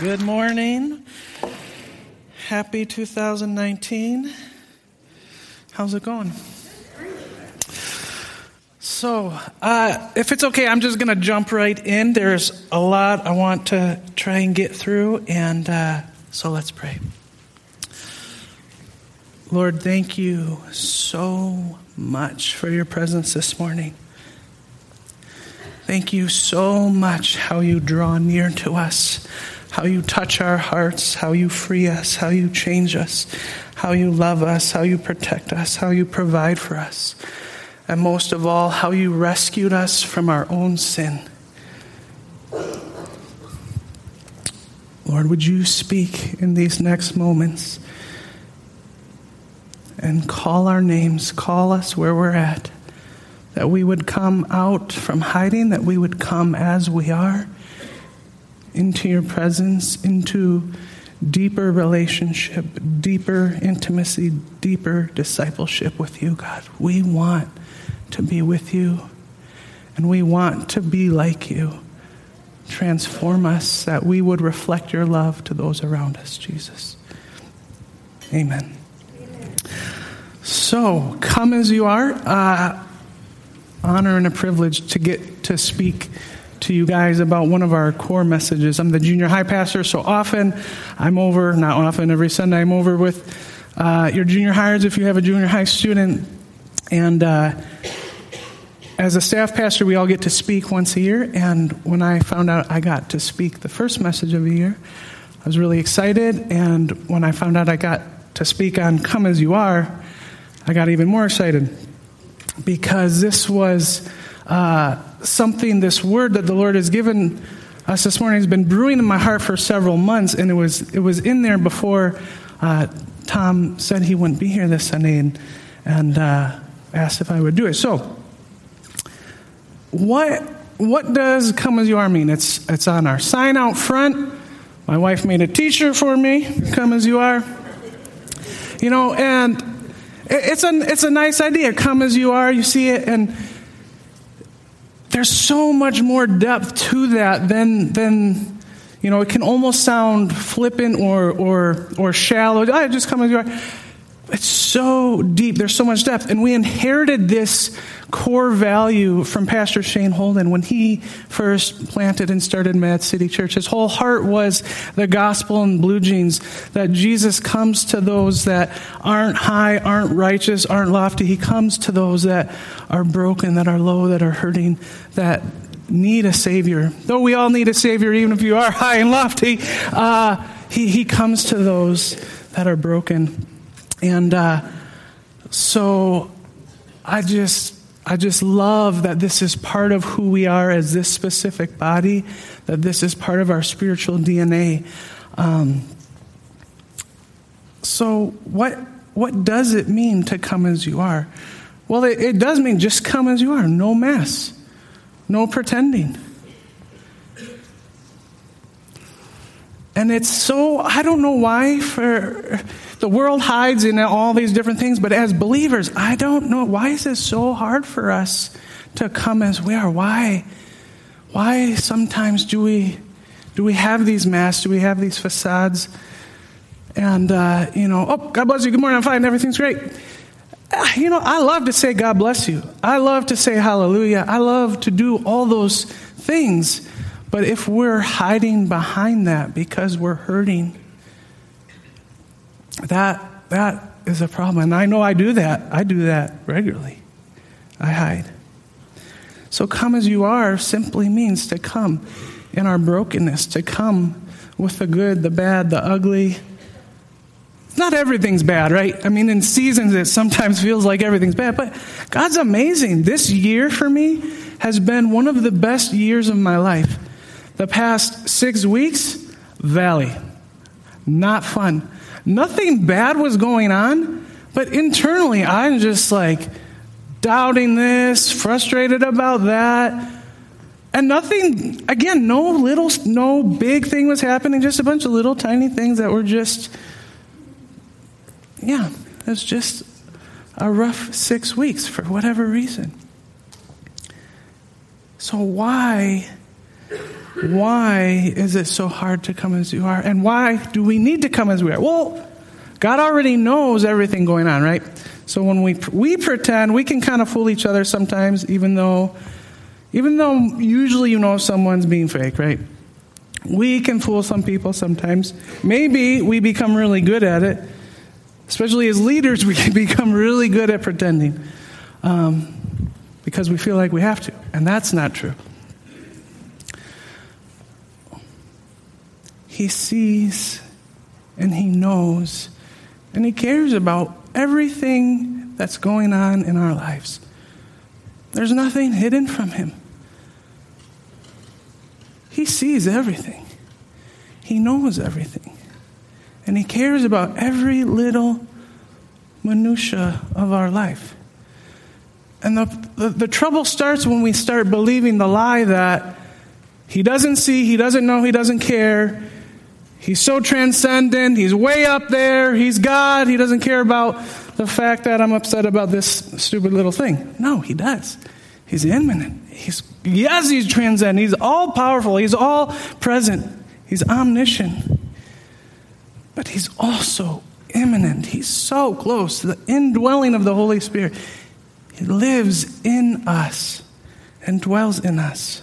Good morning. Happy 2019. How's it going? So, uh, if it's okay, I'm just going to jump right in. There's a lot I want to try and get through, and uh, so let's pray. Lord, thank you so much for your presence this morning. Thank you so much how you draw near to us how you touch our hearts, how you free us, how you change us, how you love us, how you protect us, how you provide for us, and most of all, how you rescued us from our own sin. Lord, would you speak in these next moments and call our names, call us where we're at, that we would come out from hiding, that we would come as we are into your presence, into deeper relationship, deeper intimacy, deeper discipleship with you, God. We want to be with you, and we want to be like you. Transform us that we would reflect your love to those around us, Jesus. Amen. Amen. So, come as you are. Uh, honor and a privilege to get to speak to you guys about one of our core messages. I'm the junior high pastor, so often I'm over, not often, every Sunday I'm over with uh, your junior hires if you have a junior high student. And uh, as a staff pastor, we all get to speak once a year. And when I found out I got to speak the first message of the year, I was really excited. And when I found out I got to speak on Come As You Are, I got even more excited because this was. Uh, something, this word that the Lord has given us this morning has been brewing in my heart for several months, and it was, it was in there before uh, Tom said he wouldn't be here this Sunday and, and uh, asked if I would do it. So, what, what does Come As You Are mean? It's, it's on our sign out front. My wife made a t shirt for me, Come As You Are. You know, and it's a, it's a nice idea. Come as you are, you see it, and there's so much more depth to that than, than you know, it can almost sound flippant or, or, or shallow. I just come as you are. It's so deep. There's so much depth. And we inherited this core value from Pastor Shane Holden when he first planted and started Mad City Church. His whole heart was the gospel in blue jeans that Jesus comes to those that aren't high, aren't righteous, aren't lofty. He comes to those that are broken, that are low, that are hurting, that need a Savior. Though we all need a Savior, even if you are high and lofty, uh, he, he comes to those that are broken. And uh, so I just I just love that this is part of who we are as this specific body, that this is part of our spiritual DNA. Um, so, what, what does it mean to come as you are? Well, it, it does mean just come as you are, no mess, no pretending. And it's so, I don't know why, for the world hides in all these different things, but as believers, I don't know. Why is it so hard for us to come as we are? Why? Why sometimes do we, do we have these masks? Do we have these facades? And, uh, you know, oh, God bless you. Good morning. I'm fine. Everything's great. Uh, you know, I love to say God bless you. I love to say hallelujah. I love to do all those things. But if we're hiding behind that because we're hurting, that, that is a problem. And I know I do that. I do that regularly. I hide. So, come as you are simply means to come in our brokenness, to come with the good, the bad, the ugly. Not everything's bad, right? I mean, in seasons it sometimes feels like everything's bad, but God's amazing. This year for me has been one of the best years of my life. The past six weeks, valley. Not fun. Nothing bad was going on, but internally, I'm just like doubting this, frustrated about that. And nothing, again, no little, no big thing was happening, just a bunch of little tiny things that were just, yeah, it was just a rough six weeks for whatever reason. So, why Why is it so hard to come as you are? And why do we need to come as we are? Well, God already knows everything going on, right? So when we we pretend, we can kind of fool each other sometimes, even though, even though usually you know someone's being fake, right? We can fool some people sometimes. Maybe we become really good at it. Especially as leaders, we can become really good at pretending um, because we feel like we have to, and that's not true. He sees and he knows and he cares about everything that's going on in our lives. There's nothing hidden from him. He sees everything, he knows everything. And he cares about every little minutia of our life. And the, the, the, trouble starts when we start believing the lie that he doesn't see, he doesn't know, he doesn't care. He's so transcendent, he's way up there, he's God, he doesn't care about the fact that I'm upset about this stupid little thing. No, he does. He's immanent. He's, yes, he's transcendent. He's all powerful. He's all present. He's omniscient. But he's also immanent. He's so close to the indwelling of the Holy Spirit. He lives in us and dwells in us.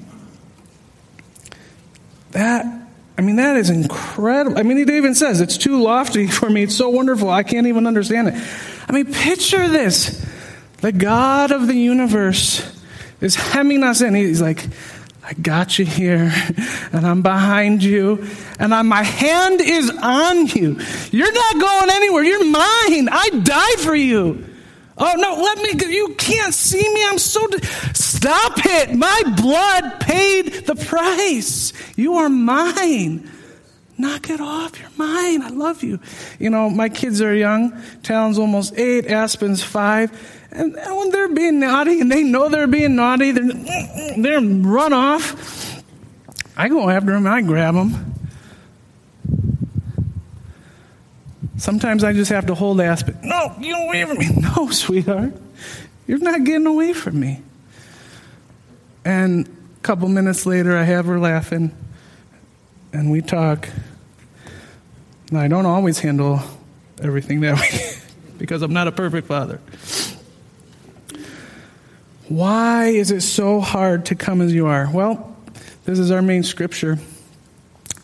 That, I mean, that is incredible. I mean, it even says it's too lofty for me. It's so wonderful. I can't even understand it. I mean, picture this. The God of the universe is hemming us in. He's like, I got you here, and I'm behind you, and I'm, my hand is on you. You're not going anywhere. You're mine. I died for you. Oh, no, let me, you can't see me. I'm so, stop it. My blood paid the price. You are mine. Knock it off. You're mine. I love you. You know, my kids are young. Talon's almost eight. Aspen's five. And when they're being naughty and they know they're being naughty, they're, they're run off. I go after them and I grab them. Sometimes I just have to hold Aspen. No, get away from me. No, sweetheart. You're not getting away from me. And a couple minutes later, I have her laughing, and we talk. And I don't always handle everything that way because I'm not a perfect father. Why is it so hard to come as you are? Well, this is our main scripture,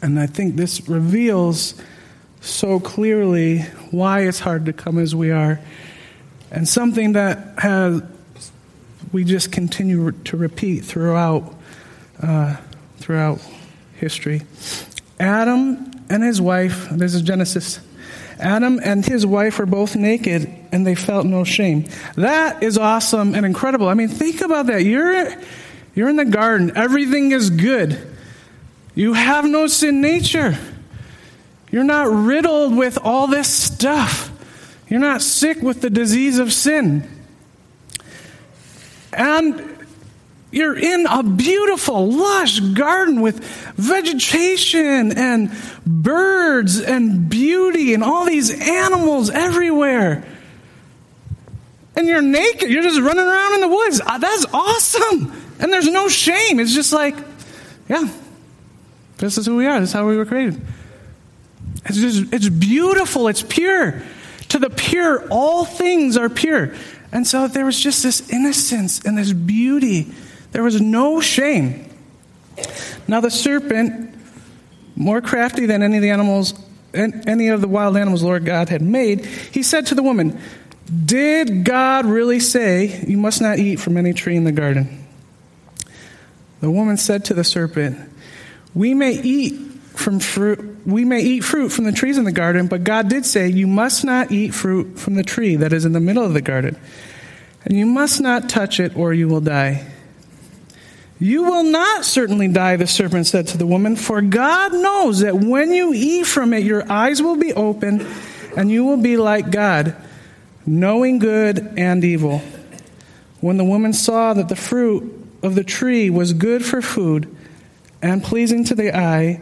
and I think this reveals so clearly why it's hard to come as we are, and something that has we just continue to repeat throughout uh, throughout history. Adam and his wife. This is Genesis. Adam and his wife were both naked, and they felt no shame. That is awesome and incredible. I mean, think about that. You're you're in the garden. Everything is good. You have no sin nature. You're not riddled with all this stuff. You're not sick with the disease of sin. And you're in a beautiful, lush garden with vegetation and birds and beauty and all these animals everywhere. And you're naked. You're just running around in the woods. Uh, that's awesome. And there's no shame. It's just like, yeah, this is who we are. This is how we were created. It's just, it's beautiful. It's pure. To the pure, all things are pure. And so there was just this innocence and this beauty. There was no shame. Now the serpent, more crafty than any of the animals, any of the wild animals Lord God had made, he said to the woman, Did God really say you must not eat from any tree in the garden? The woman said to the serpent, We may eat from fruit we may eat fruit from the trees in the garden but god did say you must not eat fruit from the tree that is in the middle of the garden and you must not touch it or you will die. You will not certainly die, the serpent said to the woman, for God knows that when you eat from it, your eyes will be opened, and you will be like God, knowing good and evil. When the woman saw that the fruit of the tree was good for food and pleasing to the eye,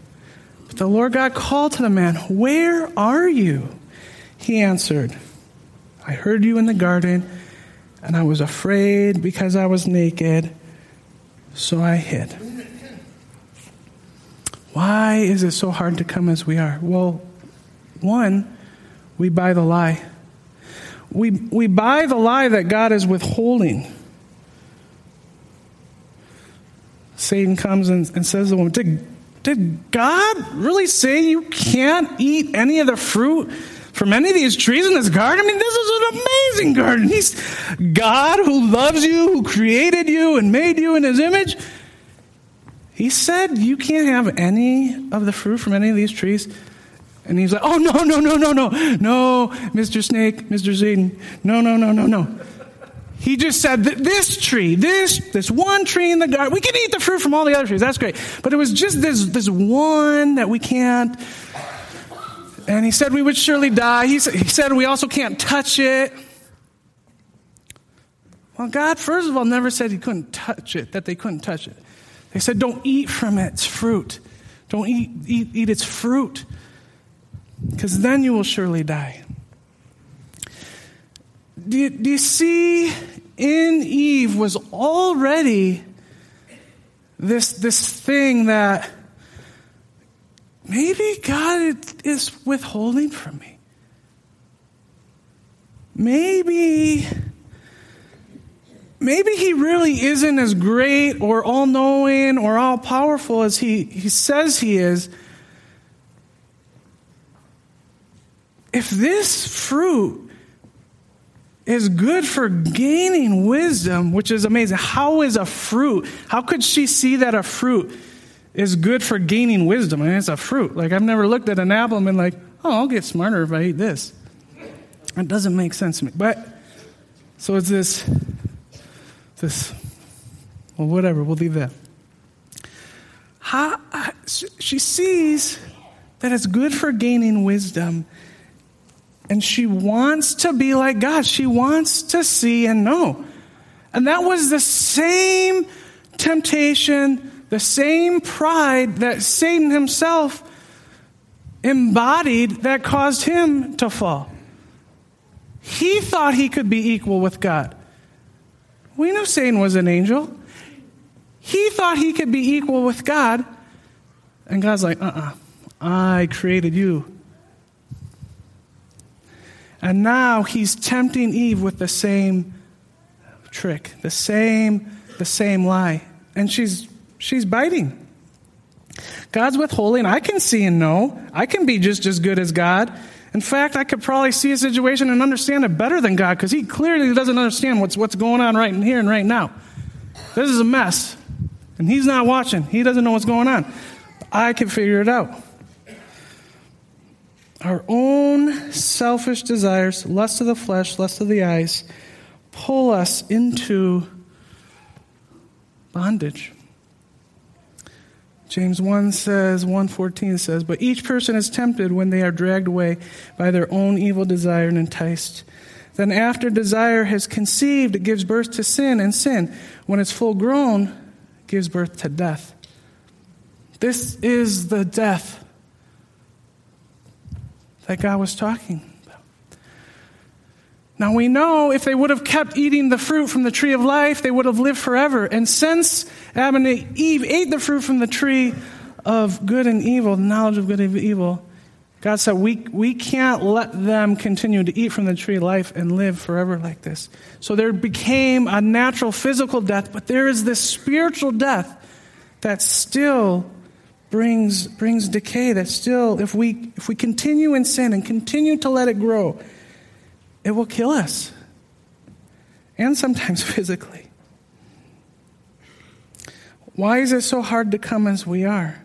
But the Lord God called to the man, Where are you? He answered, I heard you in the garden, and I was afraid because I was naked so I hid. Why is it so hard to come as we are? Well, one, we buy the lie. We, we buy the lie that God is withholding. Satan comes and, and says to the woman, did, God really say you can't eat any of the fruit from any of these trees in this garden? I mean, this is an amazing garden. He's God who loves you, who created you and made you in his image. He said you can't have any of the fruit from any of these trees. And he's like, oh, no, no, no, no, no, no, Mr. Snake, Mr. Satan, no, no, no, no, no. He just said that this tree, this, this one tree in the garden, we can eat the fruit from all the other trees. That's great. But it was just this, this one that we can't. And he said we would surely die. He, he said we also can't touch it. Well, God, first of all, never said he couldn't touch it, that they couldn't touch it. They said, don't eat from its fruit. Don't eat, eat, eat its fruit, because then you will surely die. Do you, do you see, in Eve was already this, this thing that maybe God is withholding from me. Maybe, maybe He really isn't as great or all knowing or all powerful as he, he says He is. If this fruit is good for gaining wisdom, which is amazing, how is a fruit? How could she see that a fruit? is good for gaining wisdom. I mean, it's a fruit. Like, I've never looked at an apple and been like, oh, I'll get smarter if I eat this. It doesn't make sense to me. But, so it's this, this, well, whatever, we'll leave that. How, she sees that it's good for gaining wisdom, and she wants to be like God. She wants to see and know. And that was the same temptation the same pride that Satan himself embodied that caused him to fall. He thought he could be equal with God. We know Satan was an angel. He thought he could be equal with God. And God's like, uh uh-uh, uh I created you. And now he's tempting Eve with the same trick, the same, the same lie. And she's She's biting. God's withholding. I can see and know. I can be just as good as God. In fact, I could probably see a situation and understand it better than God because He clearly doesn't understand what's, what's going on right here and right now. This is a mess. And He's not watching, He doesn't know what's going on. I can figure it out. Our own selfish desires, lust of the flesh, lust of the eyes, pull us into bondage. James 1 says, 114 says, But each person is tempted when they are dragged away by their own evil desire and enticed. Then, after desire has conceived, it gives birth to sin, and sin, when it's full grown, gives birth to death. This is the death that God was talking about. now we know if they would have kept eating the fruit from the tree of life, they would have lived forever. And since Adam and Eve ate the fruit from the tree of good and evil, the knowledge of good and evil, God said, we, we can't let them continue to eat from the tree of life and live forever like this. So there became a natural physical death, but there is this spiritual death that still brings, brings decay, that still, if we, if we continue in sin and continue to let it grow, it will kill us. And sometimes physically. Why is it so hard to come as we are?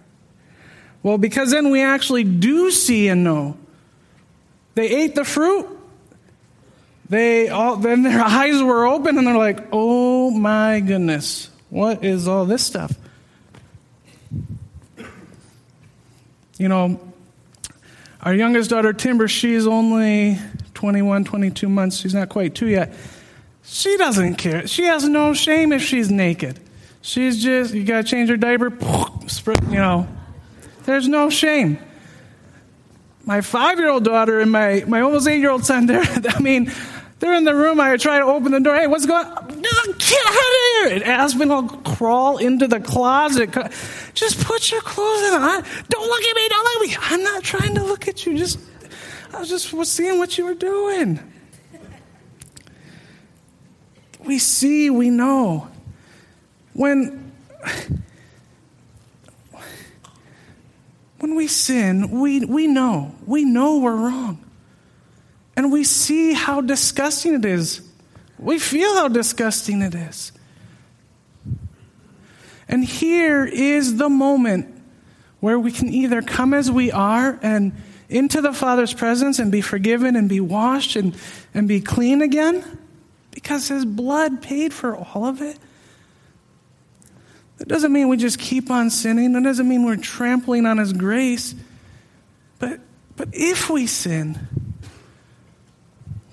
Well, because then we actually do see and know. They ate the fruit. They all then their eyes were open and they're like, "Oh my goodness. What is all this stuff?" You know, our youngest daughter Timber, she's only 21, 22 months. She's not quite 2 yet. She doesn't care. She has no shame if she's naked. She's just, you got to change her diaper, you know, there's no shame. My five year old daughter and my, my almost eight year old son, they're, I mean, they're in the room. I try to open the door. Hey, what's going on? Get out of here. And Aspen will crawl into the closet. Just put your clothes on. Don't look at me. Don't look at me. I'm not trying to look at you. Just, I was just seeing what you were doing. We see, we know. When when we sin, we, we know. We know we're wrong. And we see how disgusting it is. We feel how disgusting it is. And here is the moment where we can either come as we are and into the Father's presence and be forgiven and be washed and, and be clean again because His blood paid for all of it. That doesn't mean we just keep on sinning. That doesn't mean we're trampling on His grace. But, but if we sin,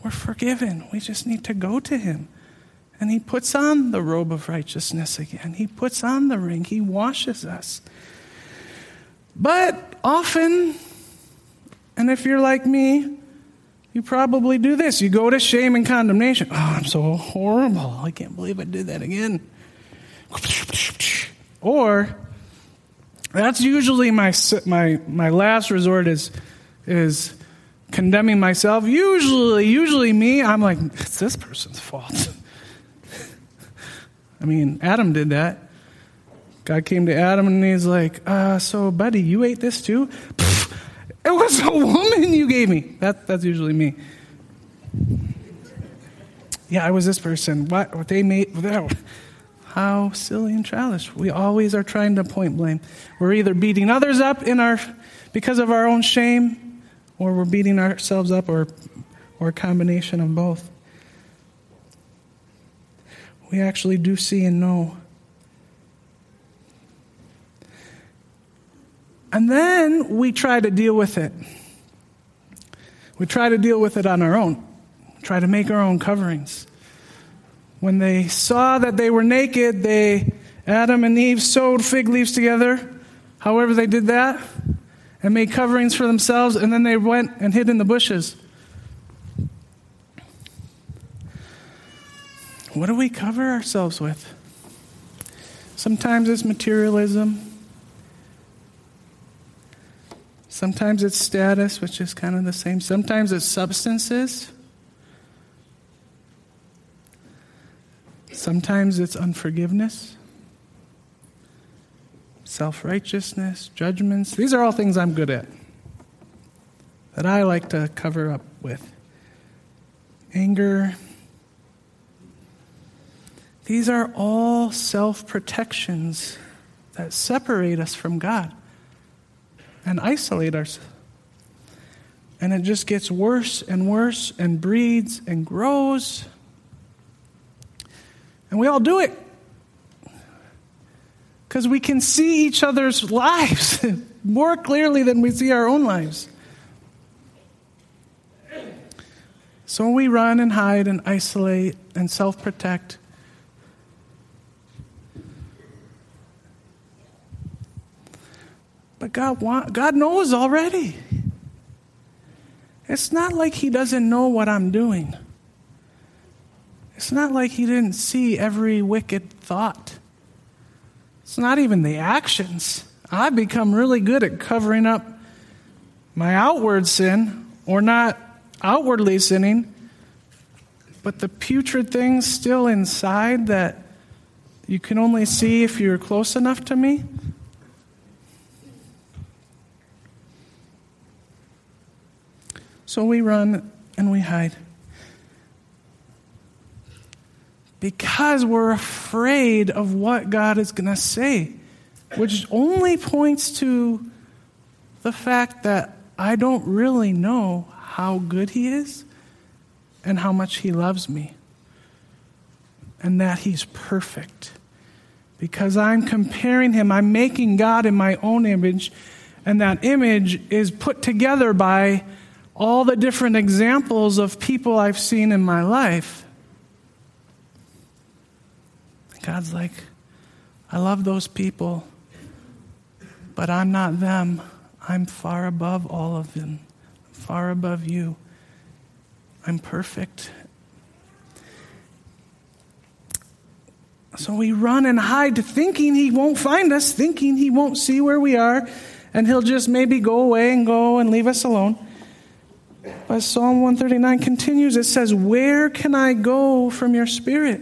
we're forgiven. We just need to go to Him. And He puts on the robe of righteousness again. He puts on the ring. He washes us. But often, and if you're like me, you probably do this. You go to shame and condemnation. Oh, I'm so horrible. I can't believe I did that again. Or that's usually my, my, my last resort is, is condemning myself. Usually, usually me, I'm like, it's this person's fault. I mean, Adam did that. God came to Adam and he's like, uh, so buddy, you ate this too? it was a woman you gave me. That, that's usually me. Yeah, I was this person. What, what they made, how silly and childish. We always are trying to point blame. We're either beating others up in our, because of our own shame, or we're beating ourselves up, or, or a combination of both. We actually do see and know. And then we try to deal with it. We try to deal with it on our own, try to make our own coverings. When they saw that they were naked, they, Adam and Eve, sewed fig leaves together, however they did that, and made coverings for themselves, and then they went and hid in the bushes. What do we cover ourselves with? Sometimes it's materialism. Sometimes it's status, which is kind of the same. Sometimes it's substances. Sometimes it's unforgiveness, self righteousness, judgments. These are all things I'm good at that I like to cover up with. Anger. These are all self protections that separate us from God and isolate us. And it just gets worse and worse and breeds and grows. And we all do it because we can see each other's lives more clearly than we see our own lives. So we run and hide and isolate and self protect. But God, want, God knows already. It's not like He doesn't know what I'm doing. It's not like he didn't see every wicked thought. It's not even the actions. I've become really good at covering up my outward sin, or not outwardly sinning, but the putrid things still inside that you can only see if you're close enough to me? So we run and we hide. Because we're afraid of what God is going to say, which only points to the fact that I don't really know how good He is and how much He loves me, and that He's perfect. Because I'm comparing Him, I'm making God in my own image, and that image is put together by all the different examples of people I've seen in my life. God's like, I love those people, but I'm not them. I'm far above all of them, far above you. I'm perfect. So we run and hide, thinking he won't find us, thinking he won't see where we are, and he'll just maybe go away and go and leave us alone. But Psalm 139 continues it says, Where can I go from your spirit?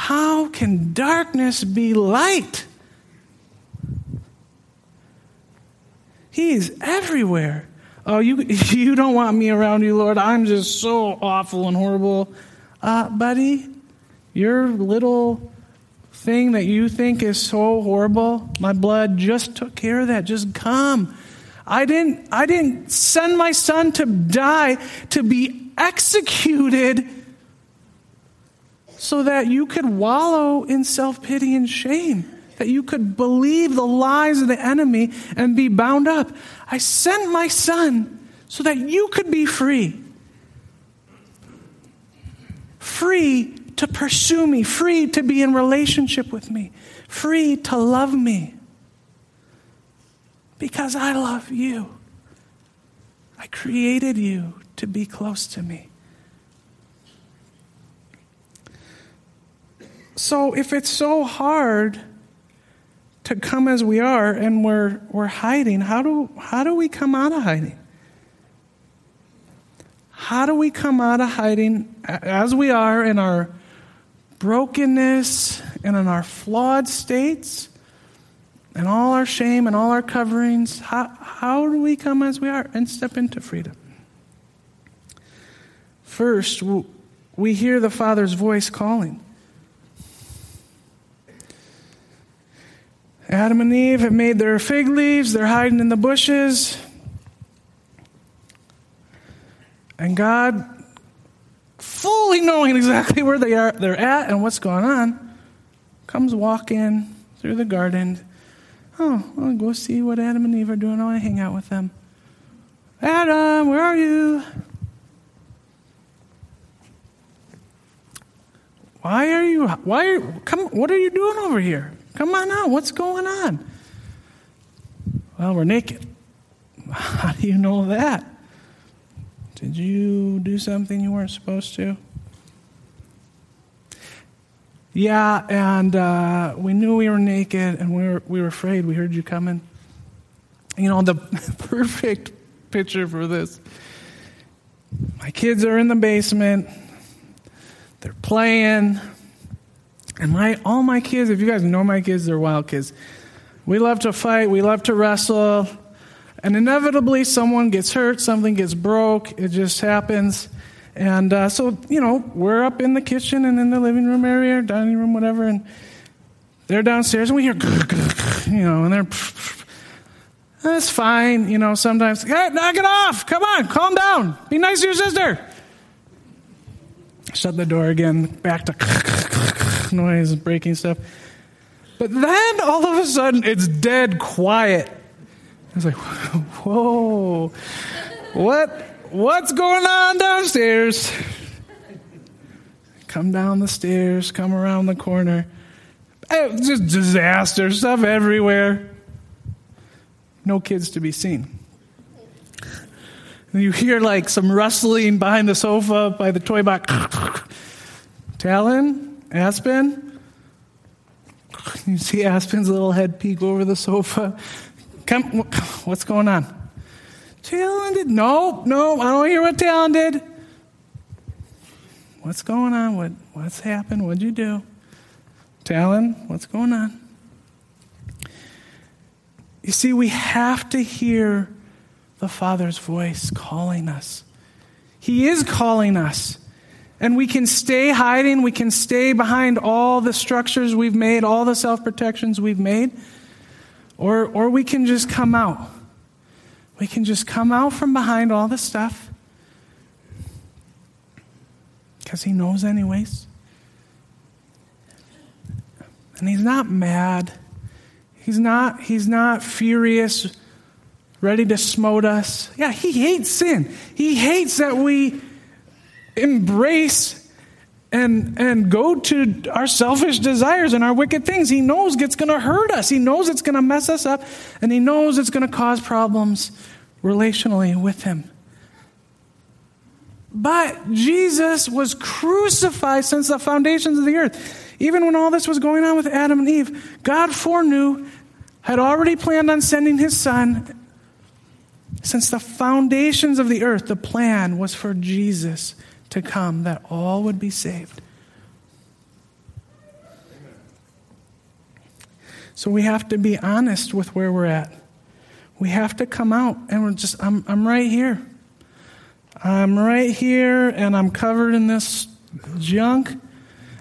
How can darkness be light? He is everywhere. Oh, you, you don't want me around you, Lord. I'm just so awful and horrible. Uh, buddy, your little thing that you think is so horrible, my blood just took care of that. Just come. I didn't, I didn't send my son to die, to be executed so that you could wallow in self pity and shame, that you could believe the lies of the enemy and be bound up. I sent my son so that you could be free. Free to pursue me, free to be in relationship with me, free to love me. Because I love you. I created you to be close to me. So if it's so hard to come as we are and we're, we're hiding, how do, how do we come out of hiding? How do we come out of hiding as we are in our brokenness and in our flawed states and all our shame and all our coverings? How, how do we come as we are and step into freedom? First, we hear the Father's voice calling. Adam and Eve have made their fig leaves, they're hiding in the bushes. And God, fully knowing exactly where they are, they're at and what's going on, comes walking through the garden. Oh, I'll go see what Adam and Eve are doing. I want to hang out with them. Adam, where are you? Why are you? Why are? Come. What are you doing over here? Come on out. What's going on? Well, we're naked. How do you know that? Did you do something you weren't supposed to? Yeah, and uh, we knew we were naked and we were, we were afraid. We heard you coming. You know, the perfect picture for this. My kids are in the basement, they're playing. And my all my kids, if you guys know my kids, they're wild kids. We love to fight, we love to wrestle, and inevitably someone gets hurt, something gets broke, it just happens. And uh, so, you know, we're up in the kitchen and in the living room area, dining room, whatever, and they're downstairs and we hear, you know, and they're, that's fine, you know, sometimes, hey, knock it off, come on, calm down, be nice to your sister. Shut the door again, back to noise, and breaking stuff. But then all of a sudden it's dead quiet. I was like, whoa, what, What's going on downstairs? Come down the stairs, come around the corner. Eh, just disaster, stuff everywhere. No kids to be seen. And you hear like some rustling behind the sofa by the toy box. Talon, Aspen. You see Aspen's little head peek over the sofa. Come, what's going on? Talon did. No, no, I don't hear what Talon did. What's going on? What, what's happened? What'd you do? Talon, what's going on? You see, we have to hear the Father's voice calling us. He is calling us. And we can stay hiding, we can stay behind all the structures we've made, all the self protections we've made, or, or we can just come out. We can just come out from behind all the stuff because he knows, anyways. And he's not mad. He's not, he's not furious, ready to smote us. Yeah, he hates sin. He hates that we embrace and, and go to our selfish desires and our wicked things. He knows it's going to hurt us. He knows it's going to mess us up. And he knows it's going to cause problems relationally with him. But Jesus was crucified since the foundations of the earth. Even when all this was going on with Adam and Eve, God foreknew, had already planned on sending his son. Since the foundations of the earth, the plan was for Jesus to come, that all would be saved. So we have to be honest with where we're at. We have to come out and we're just, I'm, I'm right here. I'm right here and I'm covered in this junk.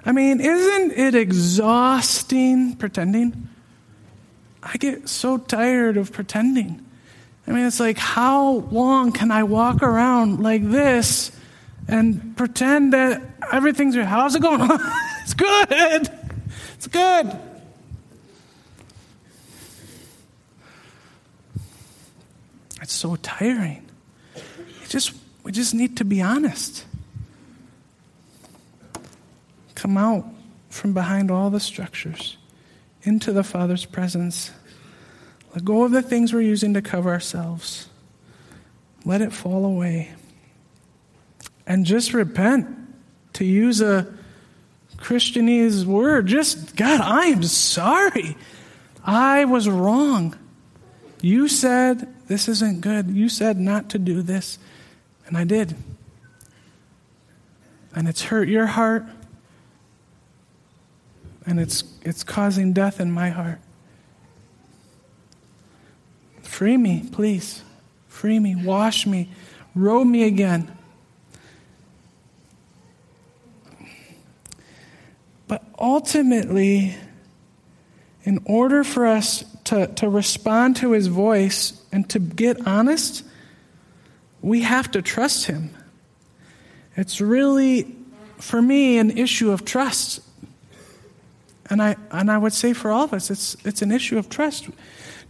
I mean, isn't it exhausting pretending? I get so tired of pretending. I mean, it's like, how long can I walk around like this and pretend that everything's good? How's it going? it's good. It's good. It's so tiring. It just we just need to be honest. Come out from behind all the structures into the Father's presence. Let go of the things we're using to cover ourselves. Let it fall away. And just repent. To use a Christianese word, just, God, I am sorry. I was wrong. You said this isn't good. You said not to do this. And I did. And it's hurt your heart. And it's, it's causing death in my heart. Free me, please. Free me. Wash me. Robe me again. But ultimately, in order for us to, to respond to his voice and to get honest, we have to trust Him. It's really, for me, an issue of trust. And I, and I would say for all of us, it's, it's an issue of trust.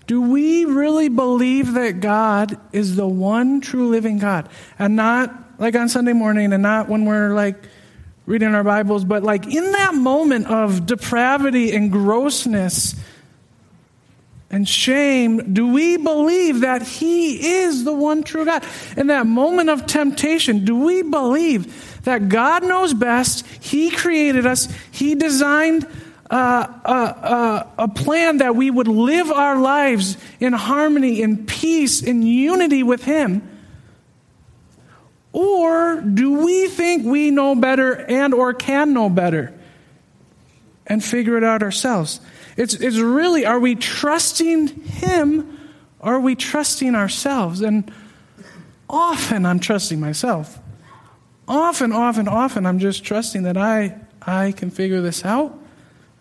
Do we really believe that God is the one true living God? And not like on Sunday morning and not when we're like reading our Bibles, but like in that moment of depravity and grossness and shame, do we believe that He is the one true God? In that moment of temptation, do we believe that God knows best? He created us, He designed uh, a, a, a plan that we would live our lives in harmony, in peace, in unity with Him. Or do we think we know better and or can know better and figure it out ourselves? It's, it's really, are we trusting Him or are we trusting ourselves? And often I'm trusting myself. Often, often, often I'm just trusting that I, I can figure this out.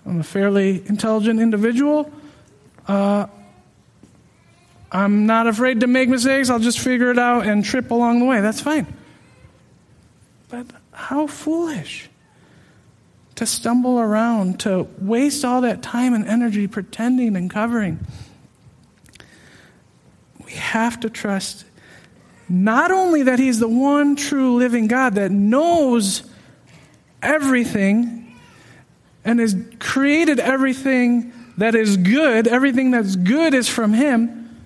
I'm a fairly intelligent individual. Uh, I'm not afraid to make mistakes. I'll just figure it out and trip along the way. That's fine. But how foolish to stumble around, to waste all that time and energy pretending and covering. We have to trust not only that He's the one true living God that knows everything and has created everything that is good, everything that's good is from Him,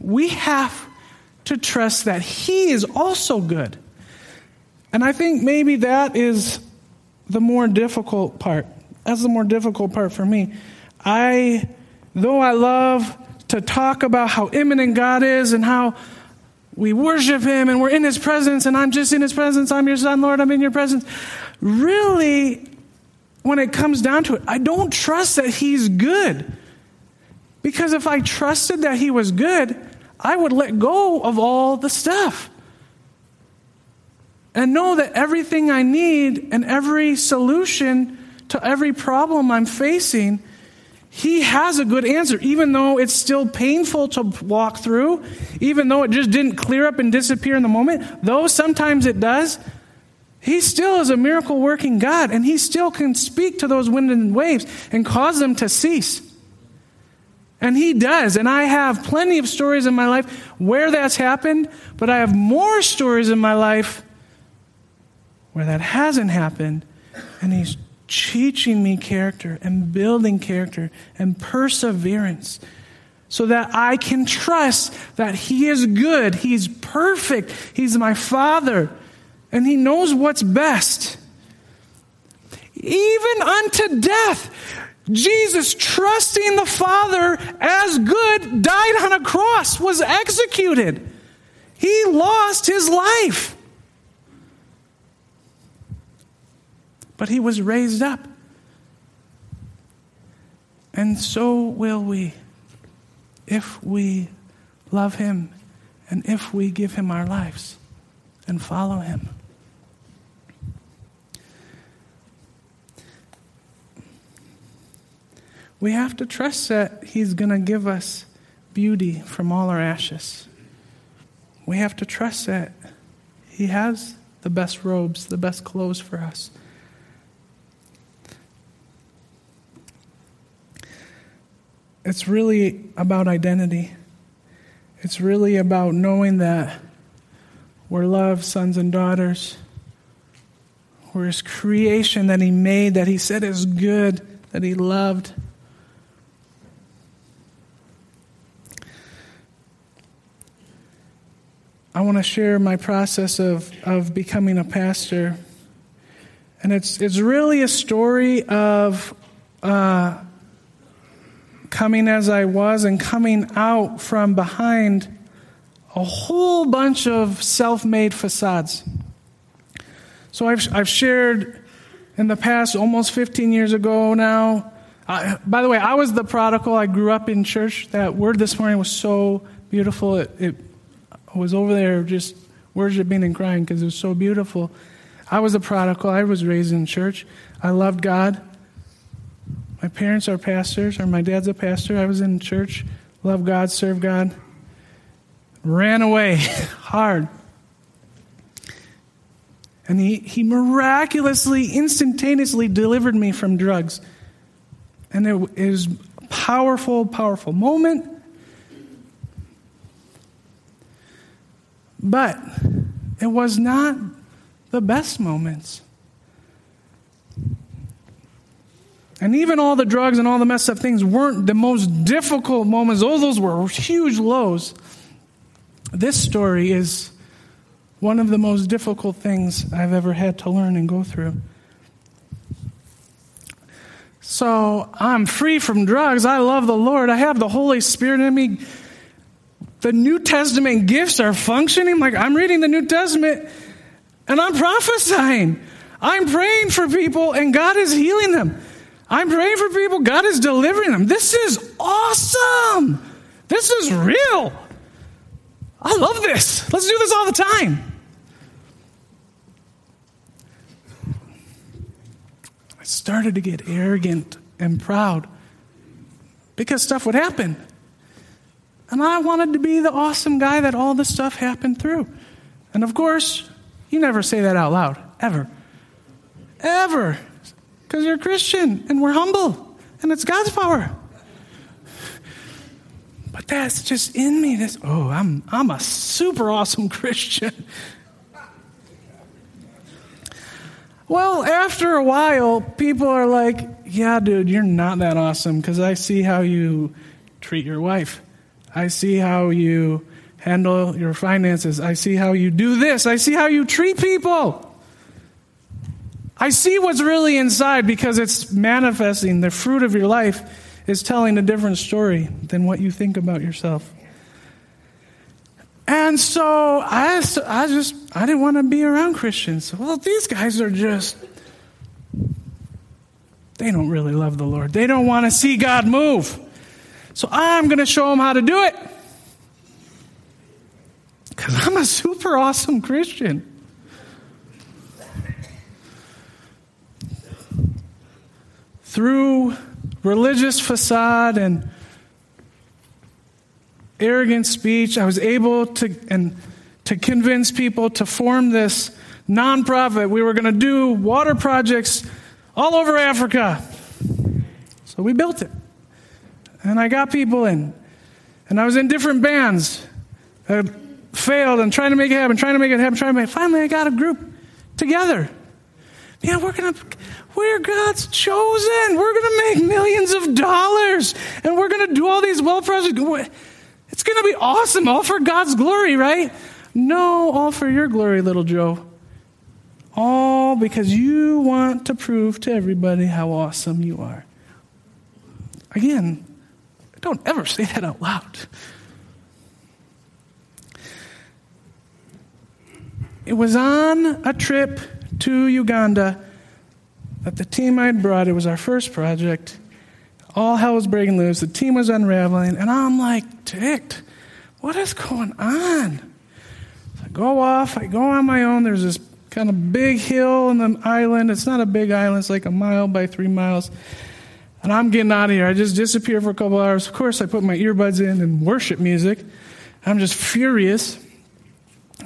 we have to trust that He is also good. And I think maybe that is the more difficult part. That's the more difficult part for me. I, though I love to talk about how immanent God is and how we worship Him and we're in His presence and I'm just in His presence, I'm your son, Lord, I'm in your presence. Really, when it comes down to it, I don't trust that He's good. Because if I trusted that He was good, I would let go of all the stuff and know that everything I need and every solution to every problem I'm facing, He has a good answer, even though it's still painful to walk through, even though it just didn't clear up and disappear in the moment, though sometimes it does. He still is a miracle working God, and He still can speak to those wind and waves and cause them to cease. And He does. And I have plenty of stories in my life where that's happened, but I have more stories in my life where that hasn't happened, and He's teaching me character and building character and perseverance so that I can trust that He is good, He's perfect, He's my Father, and He knows what's best. Even unto death, Jesus, trusting the Father as good, died on a cross, was executed. He lost his life. But he was raised up. And so will we if we love him and if we give him our lives and follow him. We have to trust that he's going to give us beauty from all our ashes. We have to trust that he has the best robes, the best clothes for us. It's really about identity. It's really about knowing that we're loved sons and daughters. We're His creation that He made, that He said is good, that He loved. I want to share my process of, of becoming a pastor. And it's, it's really a story of uh, coming as I was and coming out from behind a whole bunch of self made facades. So I've, I've shared in the past, almost 15 years ago now. Uh, by the way, I was the prodigal. I grew up in church. That word this morning was so beautiful. It, it was over there just worshiping and crying because it was so beautiful. I was a prodigal. I was raised in church. I loved God. My parents are pastors, or my dad's a pastor. I was in church, love God, serve God. Ran away hard. And he, he miraculously, instantaneously delivered me from drugs. And it, it was a powerful, powerful moment. But it was not the best moments. And even all the drugs and all the messed up things weren't the most difficult moments. All those were huge lows. This story is one of the most difficult things I've ever had to learn and go through. So I'm free from drugs. I love the Lord. I have the Holy Spirit in me. The New Testament gifts are functioning. Like I'm reading the New Testament and I'm prophesying. I'm praying for people and God is healing them. I'm praying for people. God is delivering them. This is awesome. This is real. I love this. Let's do this all the time. I started to get arrogant and proud because stuff would happen. And I wanted to be the awesome guy that all this stuff happened through. And of course, you never say that out loud, ever. Ever. Because you're a Christian and we're humble and it's God's power. But that's just in me. This, oh, I'm, I'm a super awesome Christian. Well, after a while, people are like, yeah, dude, you're not that awesome because I see how you treat your wife. I see how you handle your finances. I see how you do this. I see how you treat people. I see what's really inside because it's manifesting. The fruit of your life is telling a different story than what you think about yourself. And so I, I just, I didn't want to be around Christians. Well, these guys are just, they don't really love the Lord. They don't want to see God move. So I'm going to show them how to do it. Because I'm a super awesome Christian. Through religious facade and arrogant speech, I was able to, and, to convince people to form this nonprofit. We were going to do water projects all over Africa. So we built it. And I got people in. And I was in different bands. I failed and trying to make it happen, trying to make it happen, trying to make it. Finally, I got a group together. Man, we're going to, we're God's chosen. We're going to make millions of dollars. And we're going to do all these well projects. It's going to be awesome, all for God's glory, right? No, all for your glory, little Joe. All because you want to prove to everybody how awesome you are. Again, don't ever say that out loud. It was on a trip to Uganda that the team I'd brought, it was our first project, all hell was breaking loose. The team was unraveling, and I'm like ticked. What is going on? So I go off. I go on my own. There's this kind of big hill in the island. It's not a big island. It's like a mile by three miles. And I'm getting out of here. I just disappear for a couple hours. Of course, I put my earbuds in and worship music. I'm just furious.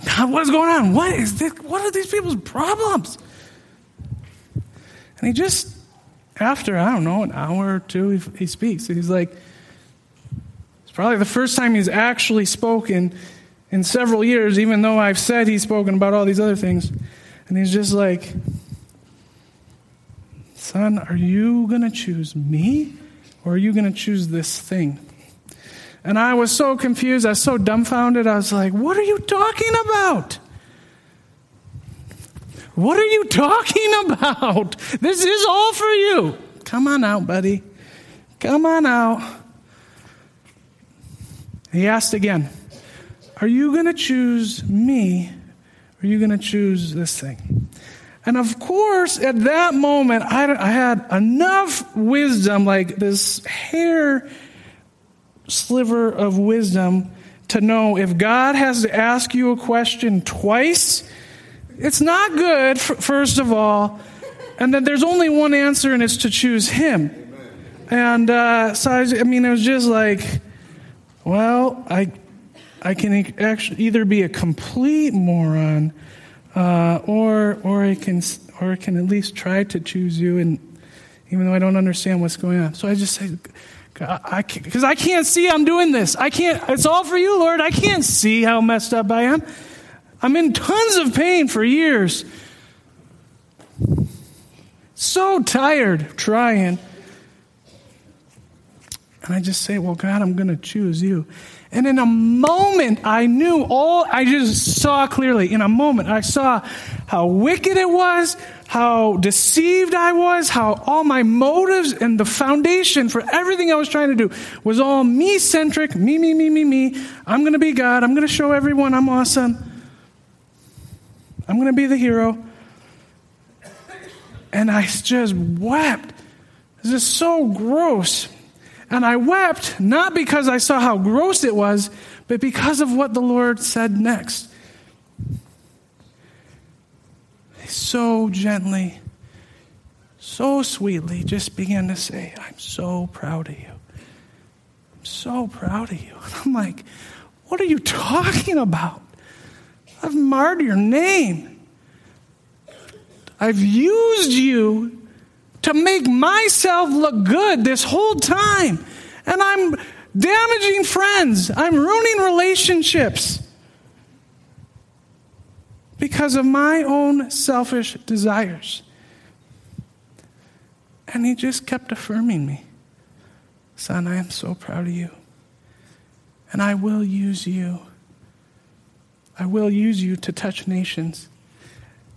God, what is going on? What is this? What are these people's problems? And he just after, I don't know, an hour or two, he, he speaks. He's like, it's probably the first time he's actually spoken in several years, even though I've said he's spoken about all these other things. And he's just like, Son, are you going to choose me or are you going to choose this thing? And I was so confused. I was so dumbfounded. I was like, What are you talking about? What are you talking about? This is all for you. Come on out, buddy. Come on out. He asked again, Are you going to choose me or are you going to choose this thing? And of course, at that moment, I, I had enough wisdom, like this hair sliver of wisdom, to know if God has to ask you a question twice, it's not good, first of all. And then there's only one answer, and it's to choose Him. And uh, so, I, I mean, it was just like, well, I, I can actually either be a complete moron, uh, or, or I can, or I can at least try to choose you, and even though I don't understand what's going on. So I just say, because I, I can't see I'm doing this. I can't. It's all for you, Lord. I can't see how messed up I am. I'm in tons of pain for years. So tired trying. And I just say, Well, God, I'm going to choose you. And in a moment, I knew all, I just saw clearly. In a moment, I saw how wicked it was, how deceived I was, how all my motives and the foundation for everything I was trying to do was all me centric, me, me, me, me, me. I'm going to be God. I'm going to show everyone I'm awesome. I'm going to be the hero. And I just wept. This is so gross. And I wept not because I saw how gross it was, but because of what the Lord said next. He so gently, so sweetly just began to say, I'm so proud of you. I'm so proud of you. And I'm like, what are you talking about? I've marred your name. I've used you to make myself look good this whole time. And I'm damaging friends. I'm ruining relationships because of my own selfish desires. And he just kept affirming me Son, I am so proud of you. And I will use you. I will use you to touch nations.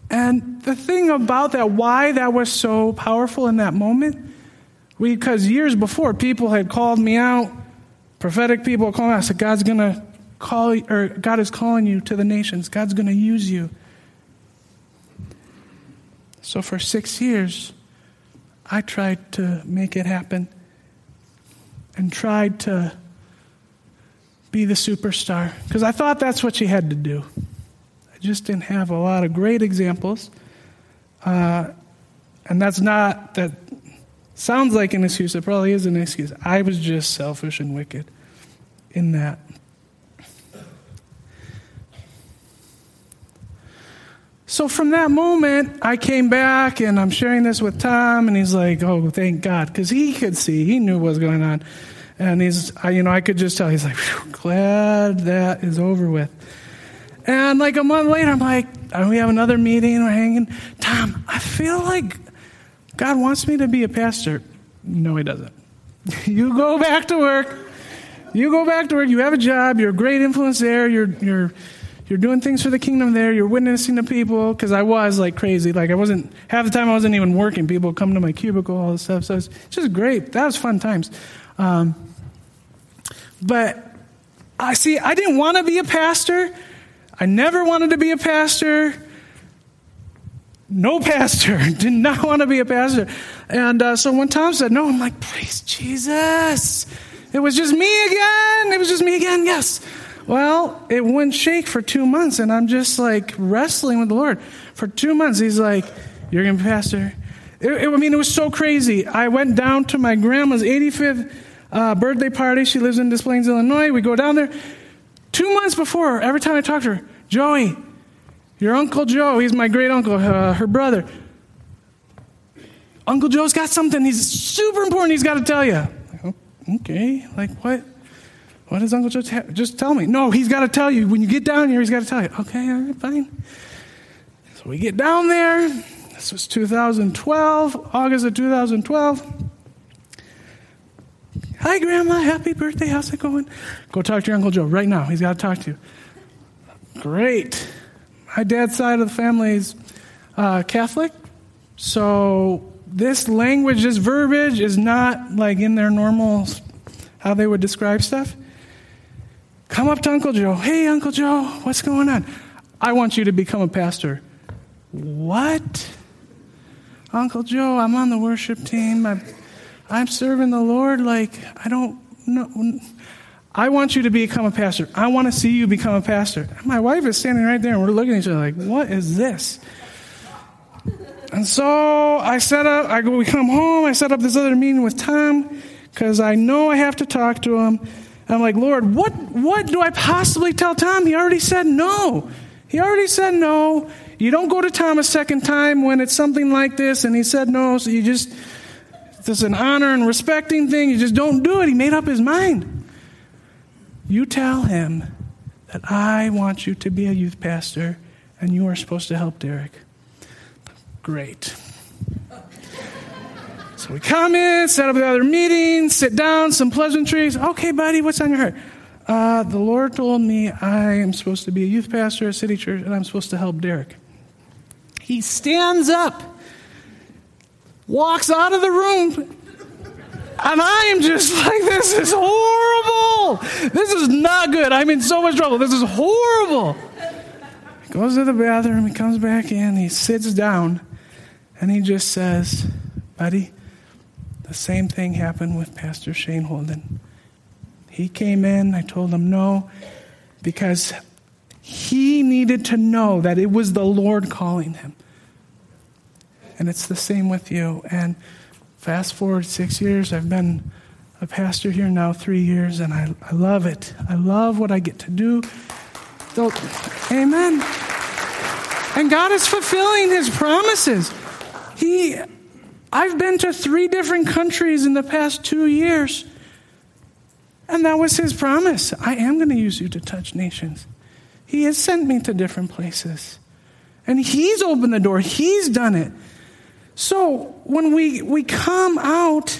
And the thing about that, why that was so powerful in that moment, because years before, people had called me out, prophetic people called me out, said, God's going to call, or God is calling you to the nations. God's going to use you. So for six years, I tried to make it happen and tried to be the superstar because I thought that's what she had to do. I just didn't have a lot of great examples. Uh, and that's not, that sounds like an excuse. It probably is an excuse. I was just selfish and wicked in that. So from that moment, I came back and I'm sharing this with Tom, and he's like, "Oh, thank God," because he could see, he knew what was going on, and he's, I, you know, I could just tell. He's like, "Glad that is over with." And like a month later, I'm like, oh, we have another meeting. We're hanging. Tom, I feel like God wants me to be a pastor. No, He doesn't. you go back to work. You go back to work. You have a job. You're a great influence there. You're you're you're doing things for the kingdom there. You're witnessing to people because I was like crazy. Like I wasn't half the time I wasn't even working. People come to my cubicle, all this stuff. So it's just great. That was fun times. Um, but I see. I didn't want to be a pastor. I never wanted to be a pastor. No pastor. Did not want to be a pastor. And uh, so when Tom said no, I'm like, praise Jesus. It was just me again. It was just me again. Yes. Well, it wouldn't shake for two months, and I'm just like wrestling with the Lord. For two months, He's like, You're going to be pastor. It, it, I mean, it was so crazy. I went down to my grandma's 85th uh, birthday party. She lives in Des Plaines, Illinois. We go down there. Two months before, every time I talk to her, Joey, your Uncle Joe, he's my great uncle, uh, her brother. Uncle Joe's got something. He's super important. He's got to tell you. Okay, like what? What does Uncle Joe ta- just tell me? No, he's got to tell you. When you get down here, he's got to tell you. Okay, all right, fine. So we get down there. This was 2012, August of 2012. Hi, Grandma. Happy birthday. How's it going? Go talk to your Uncle Joe right now. He's got to talk to you. Great. My dad's side of the family is uh, Catholic. So this language, this verbiage is not like in their normal, how they would describe stuff. Come up to Uncle Joe. Hey, Uncle Joe, what's going on? I want you to become a pastor. What? Uncle Joe, I'm on the worship team. I'm, I'm serving the Lord. Like, I don't know. I want you to become a pastor. I want to see you become a pastor. My wife is standing right there, and we're looking at each other like, what is this? And so I set up, I go, we come home, I set up this other meeting with Tom because I know I have to talk to him. I'm like, Lord, what, what do I possibly tell Tom? He already said no. He already said no. You don't go to Tom a second time when it's something like this, and he said no, so you just, it's an honor and respecting thing. You just don't do it. He made up his mind. You tell him that I want you to be a youth pastor, and you are supposed to help Derek. Great. So we come in, set up the other meeting, sit down, some pleasantries. Okay, buddy, what's on your heart? Uh, the Lord told me I am supposed to be a youth pastor at City Church and I'm supposed to help Derek. He stands up, walks out of the room, and I am just like, this is horrible. This is not good. I'm in so much trouble. This is horrible. He goes to the bathroom, he comes back in, he sits down, and he just says, Buddy, the same thing happened with Pastor Shane Holden. He came in, I told him no, because he needed to know that it was the Lord calling him. And it's the same with you. And fast forward six years, I've been a pastor here now three years, and I, I love it. I love what I get to do. So, amen. And God is fulfilling his promises. He I've been to three different countries in the past two years. And that was his promise. I am going to use you to touch nations. He has sent me to different places. And he's opened the door, he's done it. So when we, we come out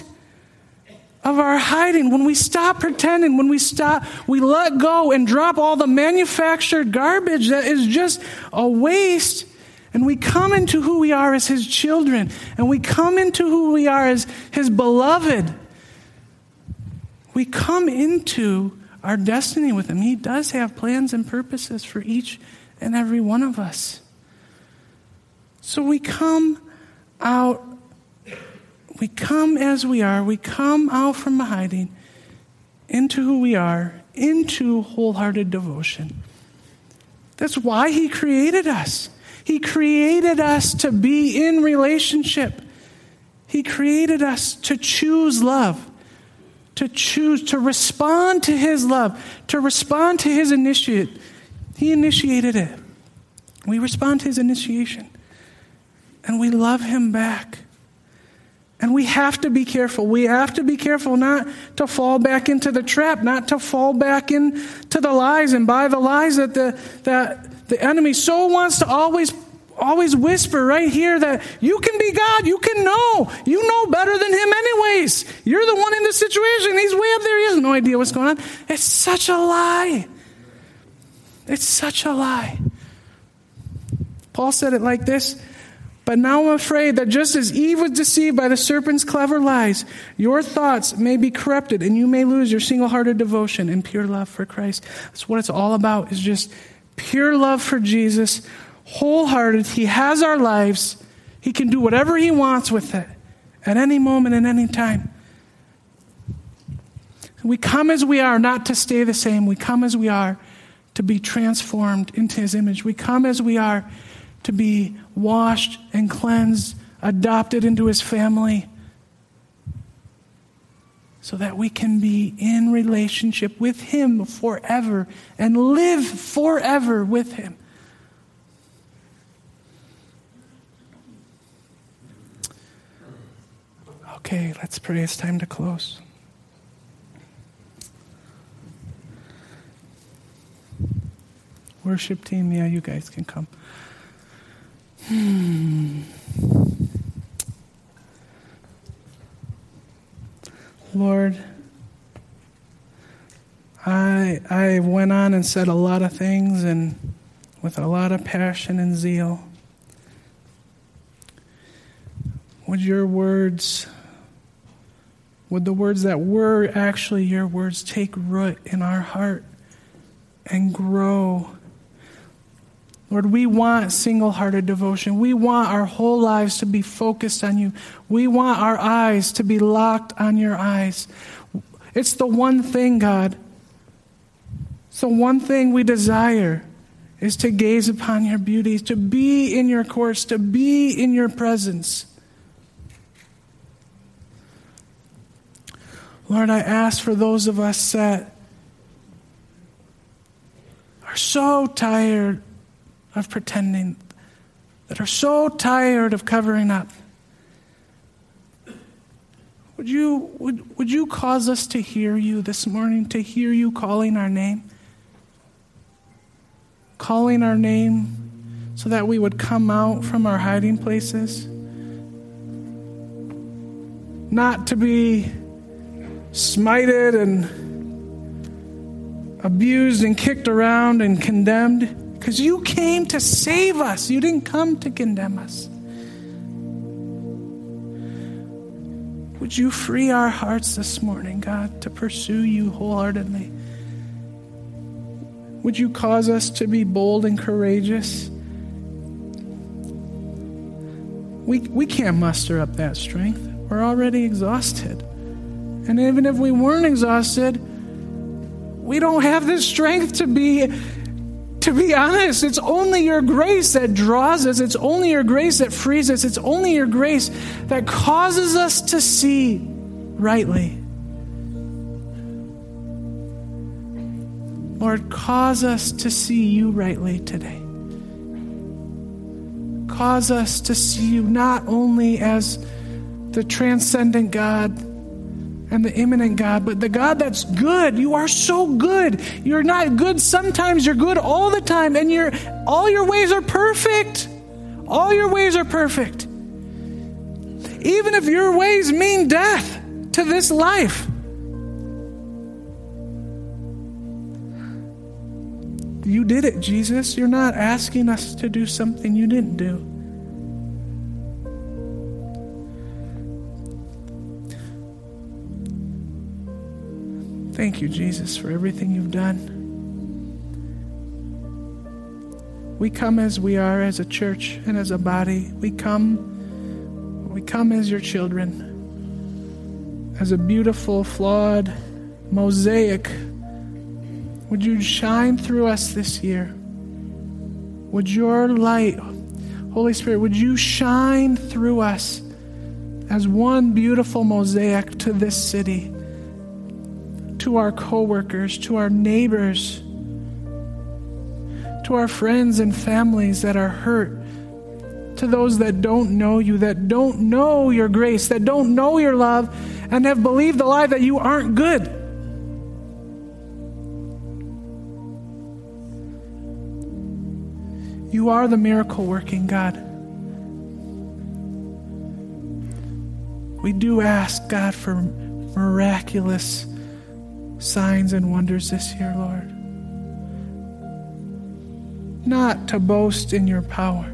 of our hiding, when we stop pretending, when we stop, we let go and drop all the manufactured garbage that is just a waste, and we come into who we are as His children, and we come into who we are as His beloved, we come into our destiny with Him. He does have plans and purposes for each and every one of us. So we come out, we come as we are, we come out from hiding into who we are, into wholehearted devotion. That's why He created us. He created us to be in relationship. He created us to choose love to choose to respond to his love, to respond to his initiate. He initiated it. We respond to his initiation. And we love him back. And we have to be careful. We have to be careful not to fall back into the trap, not to fall back into the lies and buy the lies that the, that the enemy so wants to always always whisper right here that you can be God, you can know, you know better than him anyways. You're the one in the situation. He's way up there. He has no idea what's going on. It's such a lie. It's such a lie. Paul said it like this But now I'm afraid that just as Eve was deceived by the serpent's clever lies, your thoughts may be corrupted and you may lose your single hearted devotion and pure love for Christ. That's what it's all about, is just pure love for Jesus wholehearted. He has our lives. He can do whatever He wants with it at any moment and any time. We come as we are, not to stay the same. We come as we are to be transformed into His image. We come as we are to be washed and cleansed, adopted into His family, so that we can be in relationship with Him forever and live forever with Him. Okay, let's pray. It's time to close. Worship team, yeah, you guys can come. Hmm. Lord, I I went on and said a lot of things and with a lot of passion and zeal. Would your words would the words that were actually your words take root in our heart and grow? Lord, we want single hearted devotion. We want our whole lives to be focused on you. We want our eyes to be locked on your eyes. It's the one thing, God. It's the one thing we desire is to gaze upon your beauty, to be in your course, to be in your presence. Lord, I ask for those of us that are so tired of pretending, that are so tired of covering up. Would you, would, would you cause us to hear you this morning, to hear you calling our name? Calling our name so that we would come out from our hiding places? Not to be smited and abused and kicked around and condemned because you came to save us. You didn't come to condemn us. Would you free our hearts this morning, God, to pursue you wholeheartedly? Would you cause us to be bold and courageous? We, we can't muster up that strength. We're already exhausted. And even if we weren't exhausted, we don't have the strength to be to be honest, it's only your grace that draws us. It's only your grace that frees us. It's only your grace that causes us to see rightly. Lord, cause us to see you rightly today. Cause us to see you not only as the transcendent God and the immanent God, but the God that's good. You are so good. You're not good sometimes, you're good all the time, and you all your ways are perfect. All your ways are perfect. Even if your ways mean death to this life. You did it, Jesus. You're not asking us to do something you didn't do. Thank you, Jesus, for everything you've done. We come as we are as a church and as a body. We come we come as your children. As a beautiful, flawed mosaic. Would you shine through us this year? Would your light, Holy Spirit, would you shine through us as one beautiful mosaic to this city? To our coworkers, to our neighbors, to our friends and families that are hurt, to those that don't know you, that don't know your grace, that don't know your love, and have believed the lie that you aren't good. You are the miracle working God. We do ask, God, for miraculous signs and wonders this year, Lord. Not to boast in your power,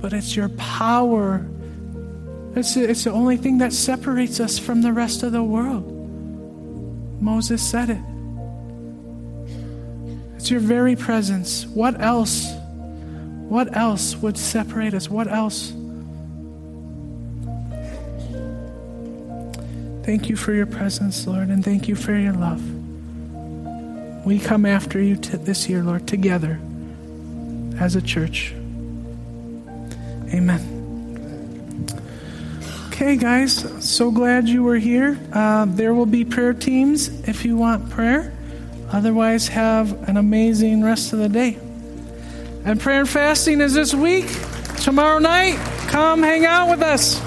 but it's your power. It's, it's the only thing that separates us from the rest of the world. Moses said it. It's your very presence. What else? What else would separate us? What else? Thank you for your presence, Lord, and thank you for your love. We come after you t- this year, Lord, together as a church. Amen. Okay, guys, so glad you were here. Uh, there will be prayer teams if you want prayer. Otherwise, have an amazing rest of the day. And prayer and fasting is this week. Tomorrow night, come hang out with us.